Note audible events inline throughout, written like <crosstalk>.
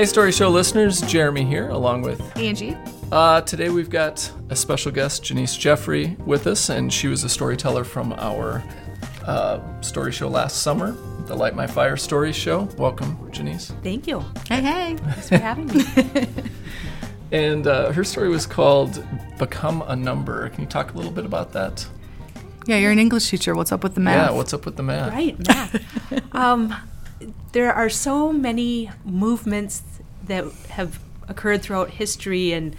Hey, Story Show listeners, Jeremy here, along with Angie. Uh, today we've got a special guest, Janece Jeffrey, with us, and she was a storyteller from our uh, story show last summer, the Light My Fire Story Show. Welcome, Janece. Thank you. Hey, hey. <laughs> Thanks for having me. <laughs> And uh, her story was called Become a Number. Can you talk a little bit about that? Yeah, you're an English teacher. What's up with the math? Yeah, what's up with the math? right, math. <laughs> um, there are so many movements that have occurred throughout history, and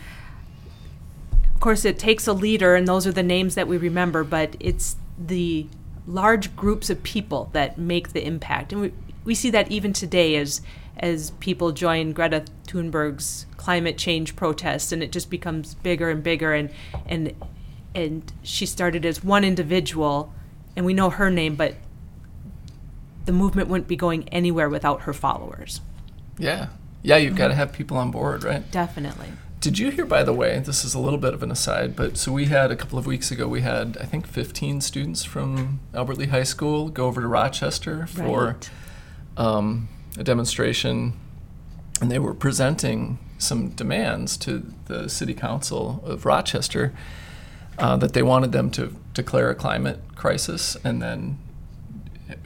of course, it takes a leader, and those are the names that we remember, but it's the large groups of people that make the impact. And we, we see that even today as as people join Greta Thunberg's climate change protests, and it just becomes bigger and bigger. And and and she started as one individual, and we know her name, but the movement wouldn't be going anywhere without her followers. Yeah. Yeah, you've got to have people on board, right? Definitely. Did you hear, by the way, this is a little bit of an aside, but so we had a couple of weeks ago, we had, I think, 15 students from Albert Lea High School go over to Rochester for Right. um, a demonstration, and they were presenting some demands to the City Council of Rochester uh, that they wanted them to declare a climate crisis and then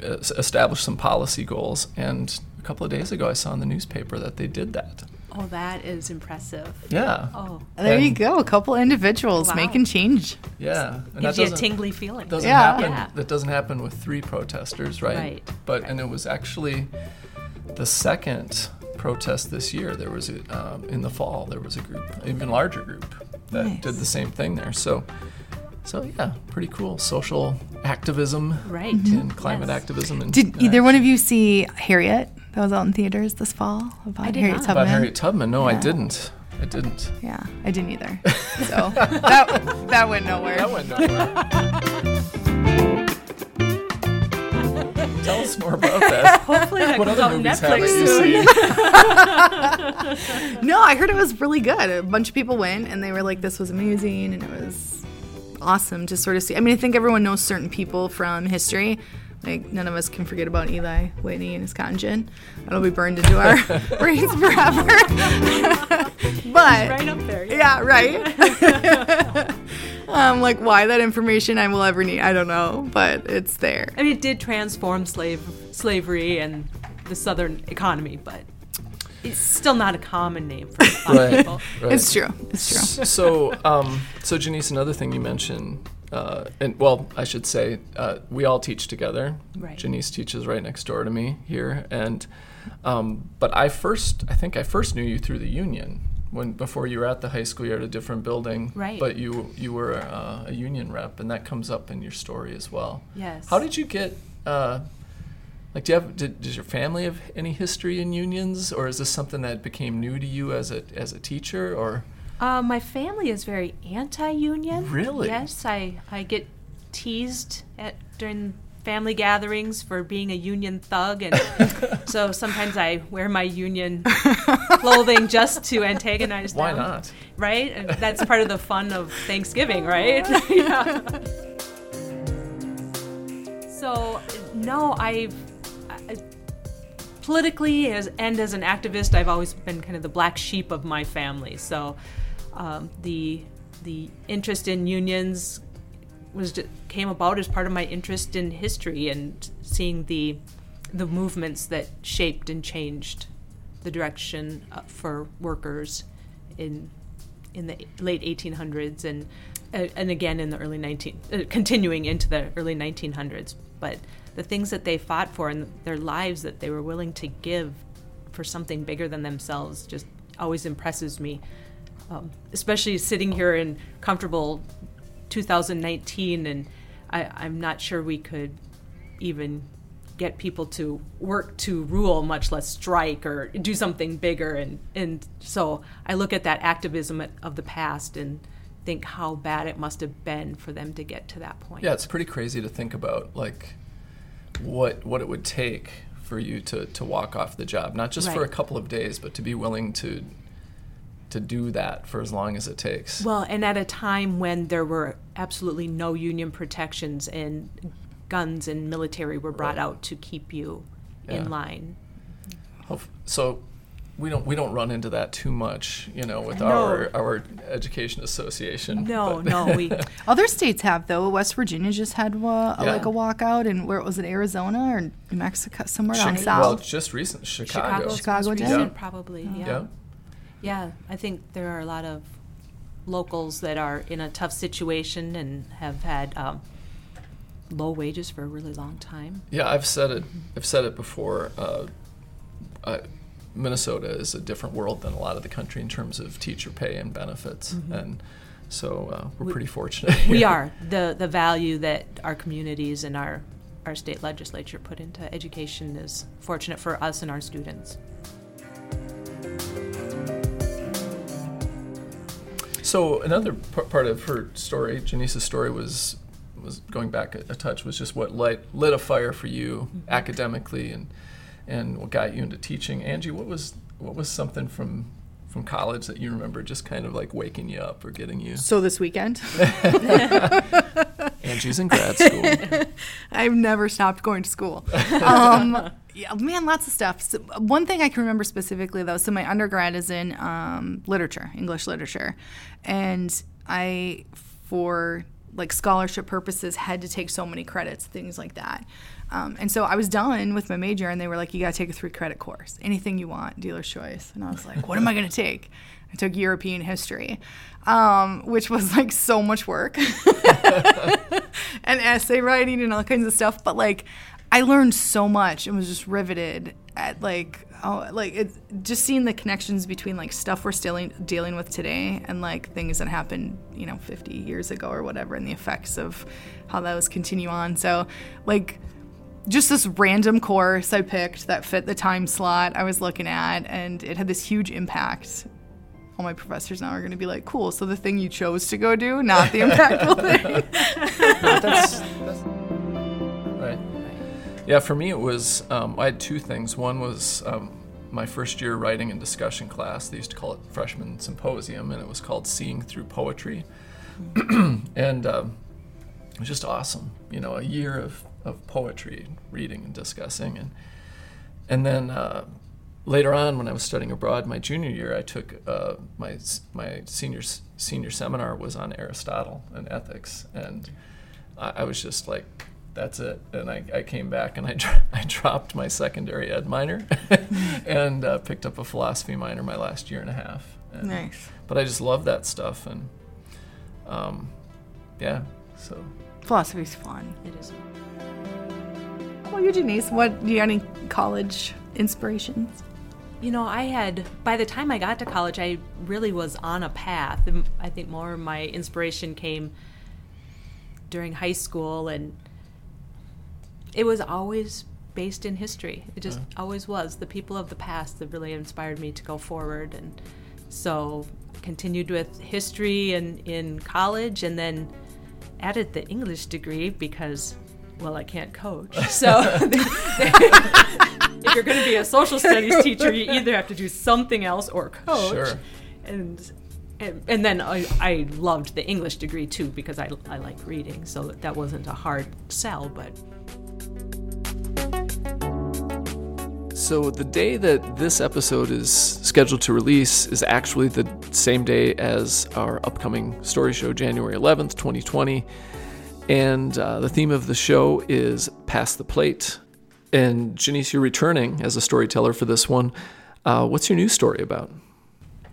uh, establish some policy goals. And couple of days ago, I saw in the newspaper that they did that. Oh, that is impressive. Yeah. Oh, There you go. A couple individuals Wow. making change. Yeah, and gives that you a doesn't, tingly feeling. doesn't Yeah. happen. Yeah. That doesn't happen with three protesters, right? Right, But and it was actually the second protest this year. There was a, um, in the fall. There was a group, even larger group, that Nice. did the same thing there. So, so yeah, pretty cool social activism, Right. And climate Yes. activism. And, Did and either one of you see Harriet? That was out in theaters this fall about I did Harriet not. Tubman. about Harriet Tubman? No, I didn't. I didn't. Yeah, I didn't either. <laughs> So that that went nowhere. That went nowhere. Tell us more about that. <laughs> Hopefully that What comes other movies Netflix haven't soon. you seen? <laughs> No, I heard it was really good. A bunch of people went and they were like, "This was amazing," and it was awesome to sort of see. I mean, I think everyone knows certain people from history. Like none of us can forget about Eli Whitney and his cotton gin. That'll be burned into our <laughs> brains forever. <laughs> but right up there. yeah, right. <laughs> um, like why that information I will ever need, I don't know, but it's there. I mean, it did transform slave slavery and the Southern economy, but it's still not a common name for a lot of Right. people. right. It's true. It's true. So, um, so Janece, another thing you mentioned, uh, and well, I should say, uh, we all teach together. Right. Janece teaches right next door to me here, and um, but I first, I think I first knew you through the union when before you were at the high school. You're at a different building, Right. But you you were uh, a union rep, and that comes up in your story as well. Yes. How did you get? Uh, like, do you have? Did, does your family have any history in unions, or is this something that became new to you as a as a teacher, or? Uh, my family is very anti-union. Really? Yes, I, I get teased at during family gatherings for being a union thug, and <laughs> so sometimes I wear my union clothing just to antagonize them. Why not? Right? And that's part of the fun of Thanksgiving, <laughs> right? yeah. So, no, I've I, politically as, and as an activist, I've always been kind of the black sheep of my family. So, um, the the interest in unions was came about as part of my interest in history and seeing the the movements that shaped and changed the direction uh, for workers in in the late 1800s and uh, and again in the early 19 uh, continuing into the early 1900s but the things that they fought for and their lives that they were willing to give for something bigger than themselves just always impresses me um, especially sitting here in comfortable 2019 and I, i'm not sure we could even get people to work to rule, much less strike or do something bigger. And, and so I look at that activism of the past and think how bad it must have been for them to get to that point. Yeah, it's pretty crazy to think about, like what what it would take for you to to walk off the job, not just for a couple of days, but to be willing to to do that for as long as it takes. Well, and at a time when there were absolutely no union protections and guns and military were brought Right. out to keep you Yeah. in line. So, we don't we don't run into that too much, you know, with No. our our education association. No, but- no, we <laughs> Other states have though. West Virginia just had wa- Yeah. like a walkout, and where was it? Arizona or New Mexico, somewhere down south. Well, just recent Chicago. Chicago's Chicago most did? recent, Yeah. probably. Yeah. Yeah. Yeah, I think there are a lot of locals that are in a tough situation and have had um, low wages for a really long time. Yeah, I've said it. I've said it before. Uh, uh, Minnesota is a different world than a lot of the country in terms of teacher pay and benefits, and so uh, we're We- pretty fortunate. we are the the value that our communities and our our state legislature put into education is fortunate for us and our students. So another p- part of her story, Janece's story, was was going back a, a touch was just what light lit a fire for you academically and and what got you into teaching. Angie, what was what was something from from college that you remember just kind of like waking you up or getting you? so this weekend, <laughs> Angie's in grad school. <laughs> I've never stopped going to school. Um, yeah, man, lots of stuff. So, one thing I can remember specifically though, so my undergrad is in um, literature, English literature, and I for like scholarship purposes had to take so many credits, things like that. Um, and so I was done with my major, and they were like, "You got to take a three credit course, anything you want, dealer's choice." And I was like, "What am I going to take?" I took European history, um, which was like so much work. <laughs> and essay writing and all kinds of stuff. But like, I learned so much and was just riveted at like, oh, like it's just seeing the connections between like stuff we're still dealing with today and like things that happened, you know, 50 years ago or whatever, and the effects of how those continue on. So, like, just this random course I picked that fit the time slot I was looking at, and it had this huge impact. All my professors now are going to be like, cool, so the thing you chose to go do, not the <laughs> impactful thing. that's, that's. Yeah, for me it was um, I had two things. One was um, my first year writing and discussion class. They used to call it freshman symposium, and it was called Seeing Through Poetry, <clears throat> and um, it was just awesome. You know, a year of, of poetry, reading and discussing, and and then uh, later on when I was studying abroad, my junior year, I took uh, my my senior senior seminar was on Aristotle and ethics, and I, I was just like, that's it. And I, I came back and I dro- <laughs> I dropped my secondary ed minor, <laughs> and uh, picked up a philosophy minor my last year and a half. And, nice. But I just love that stuff, and um, yeah, so. Philosophy's fun. It is. Well, you, Denise, what do you have any college inspirations? You know, I had, by the time I got to college, I really was on a path. And I think more of my inspiration came during high school, and it was always based in history. It just uh-huh. always was. The people of the past that really inspired me to go forward. And so continued with history in, in college and then added the English degree because, well, I can't coach. <laughs> So <laughs> if you're going to be a social studies teacher, you either have to do something else or coach. Sure. And, and and then I, I loved the English degree too because I, I like reading, so that wasn't a hard sell. But So the day that this episode is scheduled to release is actually the same day as our upcoming story show, January 11th, 2020. And uh, the theme of the show is Pass the Plate. And Janece, you're returning as a storyteller for this one. Uh, what's your new story about?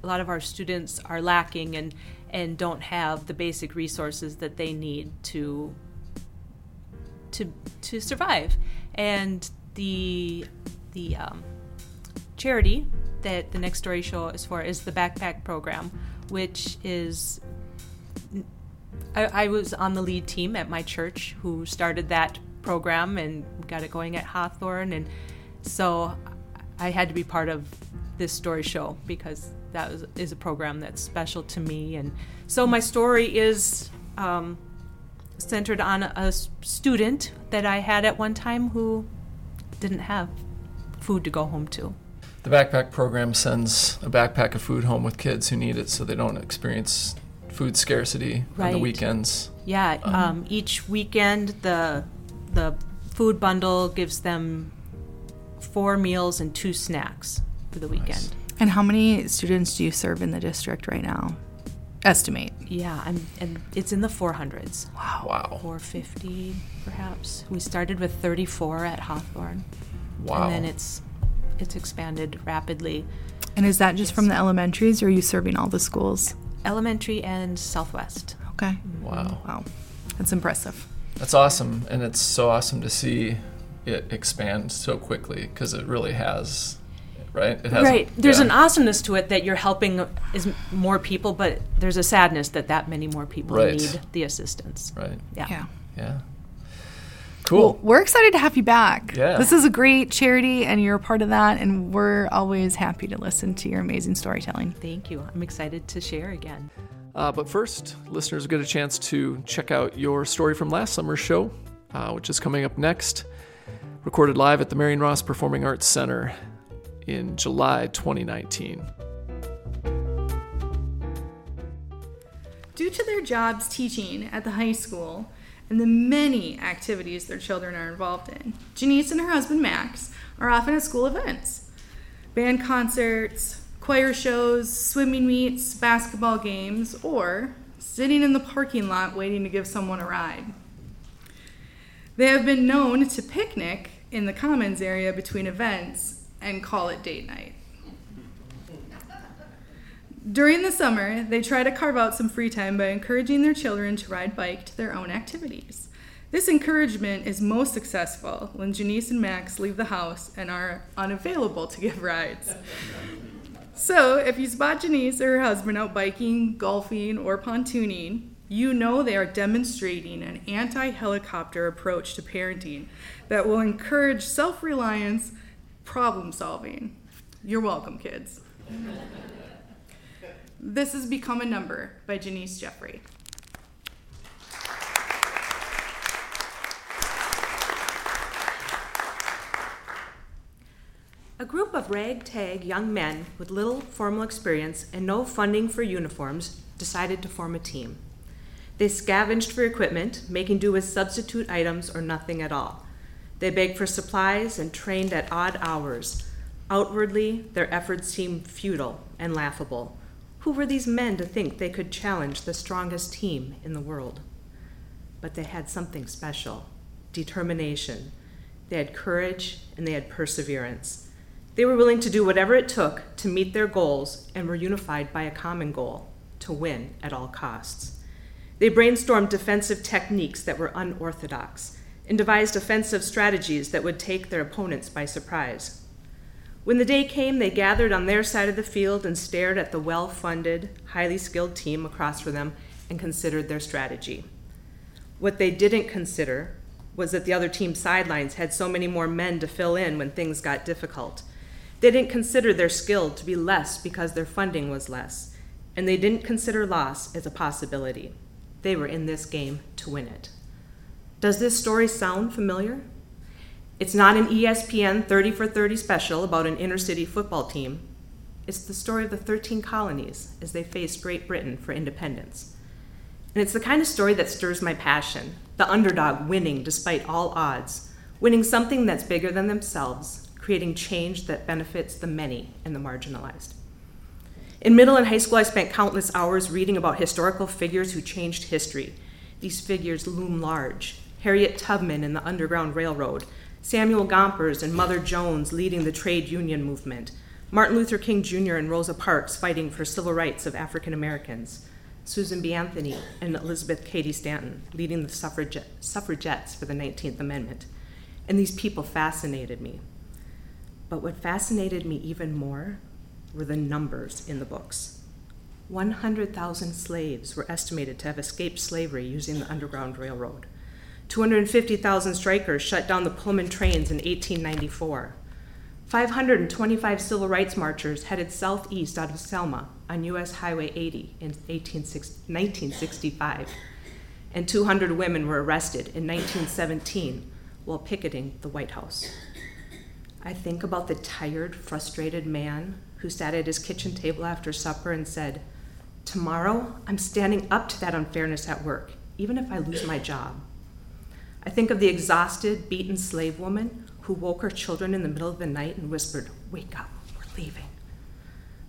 a lot of our students are lacking and and don't have the basic resources that they need to to to survive. And the the um, charity that the next story show is for is the backpack program, which is I, I was on the lead team at my church who started that program and got it going at Hawthorne. And so I had to be part of this story show because that was, is a program that's special to me. And so my story is um, centered on a student that I had at one time who didn't have food to go home to. The backpack program sends a backpack of food home with kids who need it so they don't experience food scarcity on the weekends. Yeah, um, each weekend the the food bundle gives them four meals and two snacks for the weekend. And how many students do you serve in the district right now? Estimate. Yeah, I'm, and it's in the 400s. Wow. Wow. 450 perhaps. We started with 34 at Hawthorne. Wow. And then it's it's expanded rapidly. And is that just from the elementaries or are you serving all the schools? Elementary and Southwest. Okay. Mm-hmm. Wow. Wow. That's impressive. That's awesome. And it's so awesome to see it expand so quickly because it really has, right? It has. Right. There's yeah. an awesomeness to it that you're helping is more people, but there's a sadness that that many more people Right. need the assistance. Right. Yeah. Yeah. Yeah. Well, Cool. we're excited to have you back. Yeah. This is a great charity, and you're a part of that, and we're always happy to listen to your amazing storytelling. Thank you. I'm excited to share again. Uh, but first, listeners get a chance to check out your story from last summer's show, uh, which is coming up next. Recorded live at the Marion Ross Performing Arts Center in July 2019. Due to their jobs teaching at the high school and the many activities their children are involved in, Janece and her husband Max are often at school events band concerts, choir shows, swimming meets, basketball games, or sitting in the parking lot waiting to give someone a ride. They have been known to picnic in the commons area between events and call it date night. During the summer, they try to carve out some free time by encouraging their children to ride bike to their own activities. This encouragement is most successful when Janece and Max leave the house and are unavailable to give rides. So, if you spot Janece or her husband out biking, golfing, or pontooning, you know they are demonstrating an anti helicopter approach to parenting that will encourage self reliance, problem solving. You're welcome, kids. This has become a number by Janece Jeffrey. A group of ragtag young men with little formal experience and no funding for uniforms decided to form a team. They scavenged for equipment, making do with substitute items or nothing at all. They begged for supplies and trained at odd hours. Outwardly, their efforts seemed futile and laughable. Who were these men to think they could challenge the strongest team in the world? But they had something special determination. They had courage and they had perseverance. They were willing to do whatever it took to meet their goals and were unified by a common goal to win at all costs. They brainstormed defensive techniques that were unorthodox and devised offensive strategies that would take their opponents by surprise. When the day came, they gathered on their side of the field and stared at the well funded, highly skilled team across from them and considered their strategy. What they didn't consider was that the other team's sidelines had so many more men to fill in when things got difficult. They didn't consider their skill to be less because their funding was less, and they didn't consider loss as a possibility. They were in this game to win it. Does this story sound familiar? It's not an ESPN 30 for 30 special about an inner city football team. It's the story of the 13 colonies as they faced Great Britain for independence. And it's the kind of story that stirs my passion the underdog winning despite all odds, winning something that's bigger than themselves, creating change that benefits the many and the marginalized. In middle and high school, I spent countless hours reading about historical figures who changed history. These figures loom large Harriet Tubman in the Underground Railroad, Samuel Gompers and Mother Jones leading the trade union movement, Martin Luther King Jr. and Rosa Parks fighting for civil rights of African Americans, Susan B. Anthony and Elizabeth Cady Stanton leading the suffrage- suffragettes for the 19th Amendment. And these people fascinated me. But what fascinated me even more were the numbers in the books. 100,000 slaves were estimated to have escaped slavery using the Underground Railroad. 250,000 strikers shut down the Pullman trains in 1894. 525 civil rights marchers headed southeast out of Selma on U.S. Highway 80 in 1965. And 200 women were arrested in 1917 while picketing the White House. I think about the tired, frustrated man who sat at his kitchen table after supper and said, Tomorrow, I'm standing up to that unfairness at work, even if I lose my job. I think of the exhausted, beaten slave woman who woke her children in the middle of the night and whispered, Wake up, we're leaving.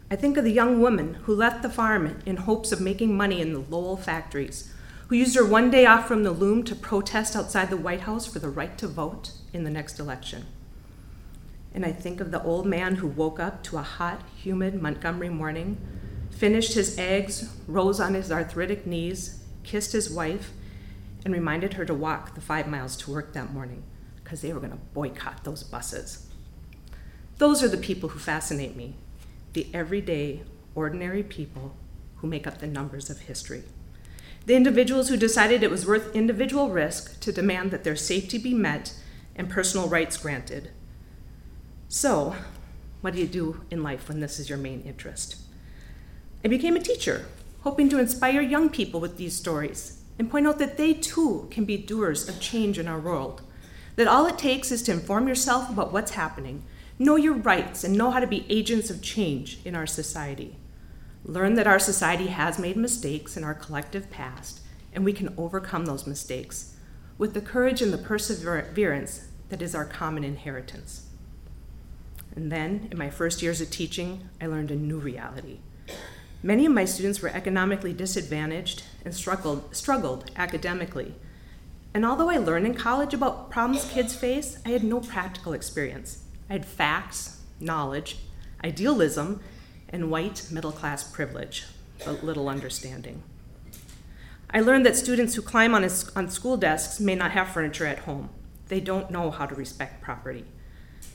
I think of the young woman who left the farm in hopes of making money in the Lowell factories, who used her one day off from the loom to protest outside the White House for the right to vote in the next election. And I think of the old man who woke up to a hot, humid Montgomery morning, finished his eggs, rose on his arthritic knees, kissed his wife, and reminded her to walk the five miles to work that morning because they were going to boycott those buses. Those are the people who fascinate me the everyday, ordinary people who make up the numbers of history. The individuals who decided it was worth individual risk to demand that their safety be met and personal rights granted. So, what do you do in life when this is your main interest? I became a teacher, hoping to inspire young people with these stories and point out that they too can be doers of change in our world. That all it takes is to inform yourself about what's happening, know your rights, and know how to be agents of change in our society. Learn that our society has made mistakes in our collective past, and we can overcome those mistakes with the courage and the perseverance that is our common inheritance. And then, in my first years of teaching, I learned a new reality. Many of my students were economically disadvantaged and struggled, struggled academically. And although I learned in college about problems kids face, I had no practical experience. I had facts, knowledge, idealism, and white middle class privilege, but little understanding. I learned that students who climb on, a, on school desks may not have furniture at home. They don't know how to respect property.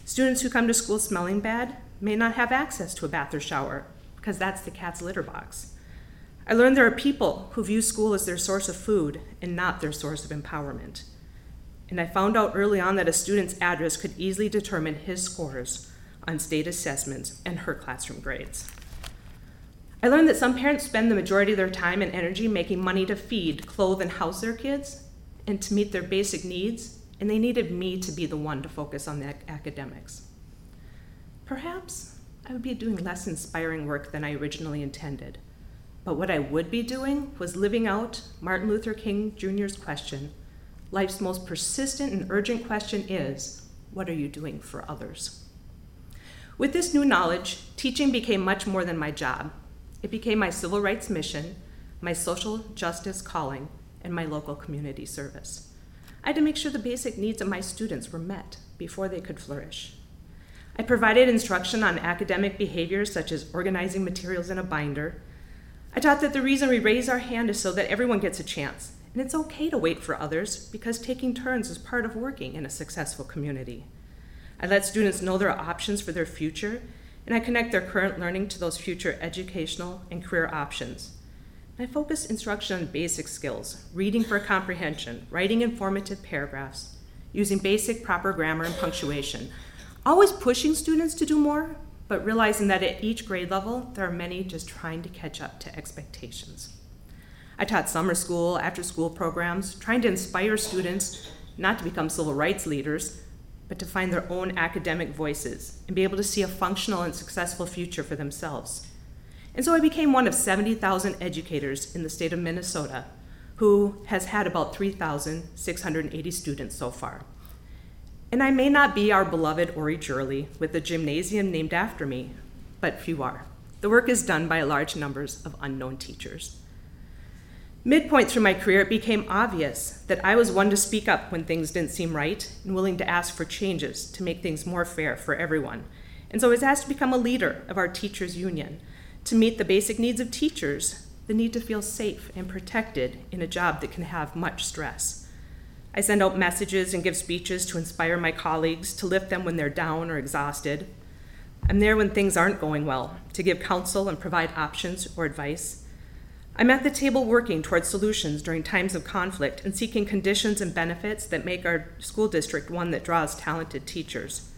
Students who come to school smelling bad may not have access to a bath or shower because that's the cat's litter box. I learned there are people who view school as their source of food and not their source of empowerment. And I found out early on that a student's address could easily determine his scores on state assessments and her classroom grades. I learned that some parents spend the majority of their time and energy making money to feed, clothe, and house their kids and to meet their basic needs, and they needed me to be the one to focus on the academics. Perhaps I would be doing less inspiring work than I originally intended, but what I would be doing was living out Martin Luther King Jr.'s question life's most persistent and urgent question is what are you doing for others? With this new knowledge, teaching became much more than my job. It became my civil rights mission, my social justice calling, and my local community service. I had to make sure the basic needs of my students were met before they could flourish. I provided instruction on academic behaviors such as organizing materials in a binder. I taught that the reason we raise our hand is so that everyone gets a chance, and it's okay to wait for others because taking turns is part of working in a successful community. I let students know there are options for their future, and I connect their current learning to those future educational and career options. I focus instruction on basic skills reading for comprehension, writing informative paragraphs, using basic proper grammar and punctuation. Always pushing students to do more, but realizing that at each grade level, there are many just trying to catch up to expectations. I taught summer school, after school programs, trying to inspire students not to become civil rights leaders, but to find their own academic voices and be able to see a functional and successful future for themselves. And so I became one of 70,000 educators in the state of Minnesota who has had about 3,680 students so far. And I may not be our beloved Ori Jurley with a gymnasium named after me, but few are. The work is done by large numbers of unknown teachers. Midpoint through my career, it became obvious that I was one to speak up when things didn't seem right and willing to ask for changes to make things more fair for everyone. And so I was asked to become a leader of our teachers' union to meet the basic needs of teachers the need to feel safe and protected in a job that can have much stress. I send out messages and give speeches to inspire my colleagues, to lift them when they're down or exhausted. I'm there when things aren't going well, to give counsel and provide options or advice. I'm at the table working towards solutions during times of conflict and seeking conditions and benefits that make our school district one that draws talented teachers.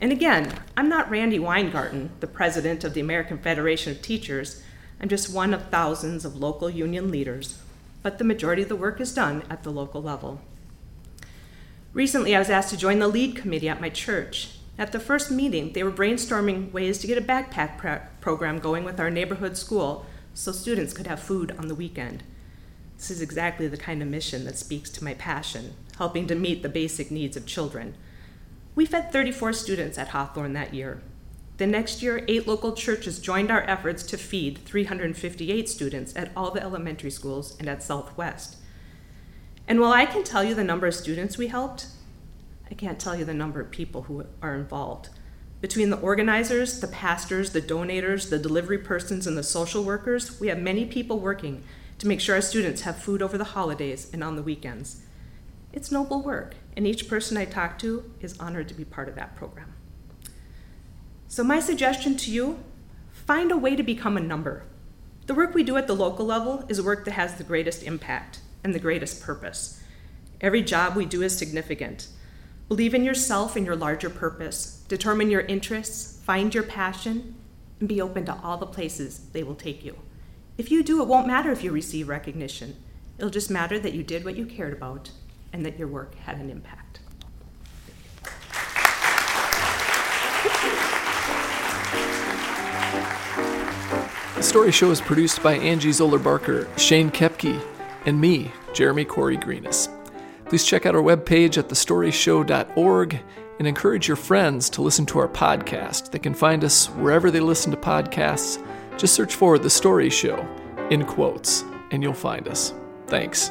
And again, I'm not Randi Weingarten, the president of the American Federation of Teachers. I'm just one of thousands of local union leaders, but the majority of the work is done at the local level. Recently, I was asked to join the lead committee at my church. At the first meeting, they were brainstorming ways to get a backpack program going with our neighborhood school so students could have food on the weekend. This is exactly the kind of mission that speaks to my passion, helping to meet the basic needs of children. We fed 34 students at Hawthorne that year. The next year, eight local churches joined our efforts to feed 358 students at all the elementary schools and at Southwest. And while I can tell you the number of students we helped, I can't tell you the number of people who are involved. Between the organizers, the pastors, the donators, the delivery persons, and the social workers, we have many people working to make sure our students have food over the holidays and on the weekends. It's noble work, and each person I talk to is honored to be part of that program. So, my suggestion to you find a way to become a number. The work we do at the local level is work that has the greatest impact and the greatest purpose. Every job we do is significant. Believe in yourself and your larger purpose. Determine your interests, find your passion, and be open to all the places they will take you. If you do, it won't matter if you receive recognition. It'll just matter that you did what you cared about and that your work had an impact. The Story Show is produced by Angie Zoller Barker, Shane Kepke, and me, Jeremy Corey Greenis. Please check out our webpage at thestoryshow.org and encourage your friends to listen to our podcast. They can find us wherever they listen to podcasts. Just search for The Story Show in quotes, and you'll find us. Thanks.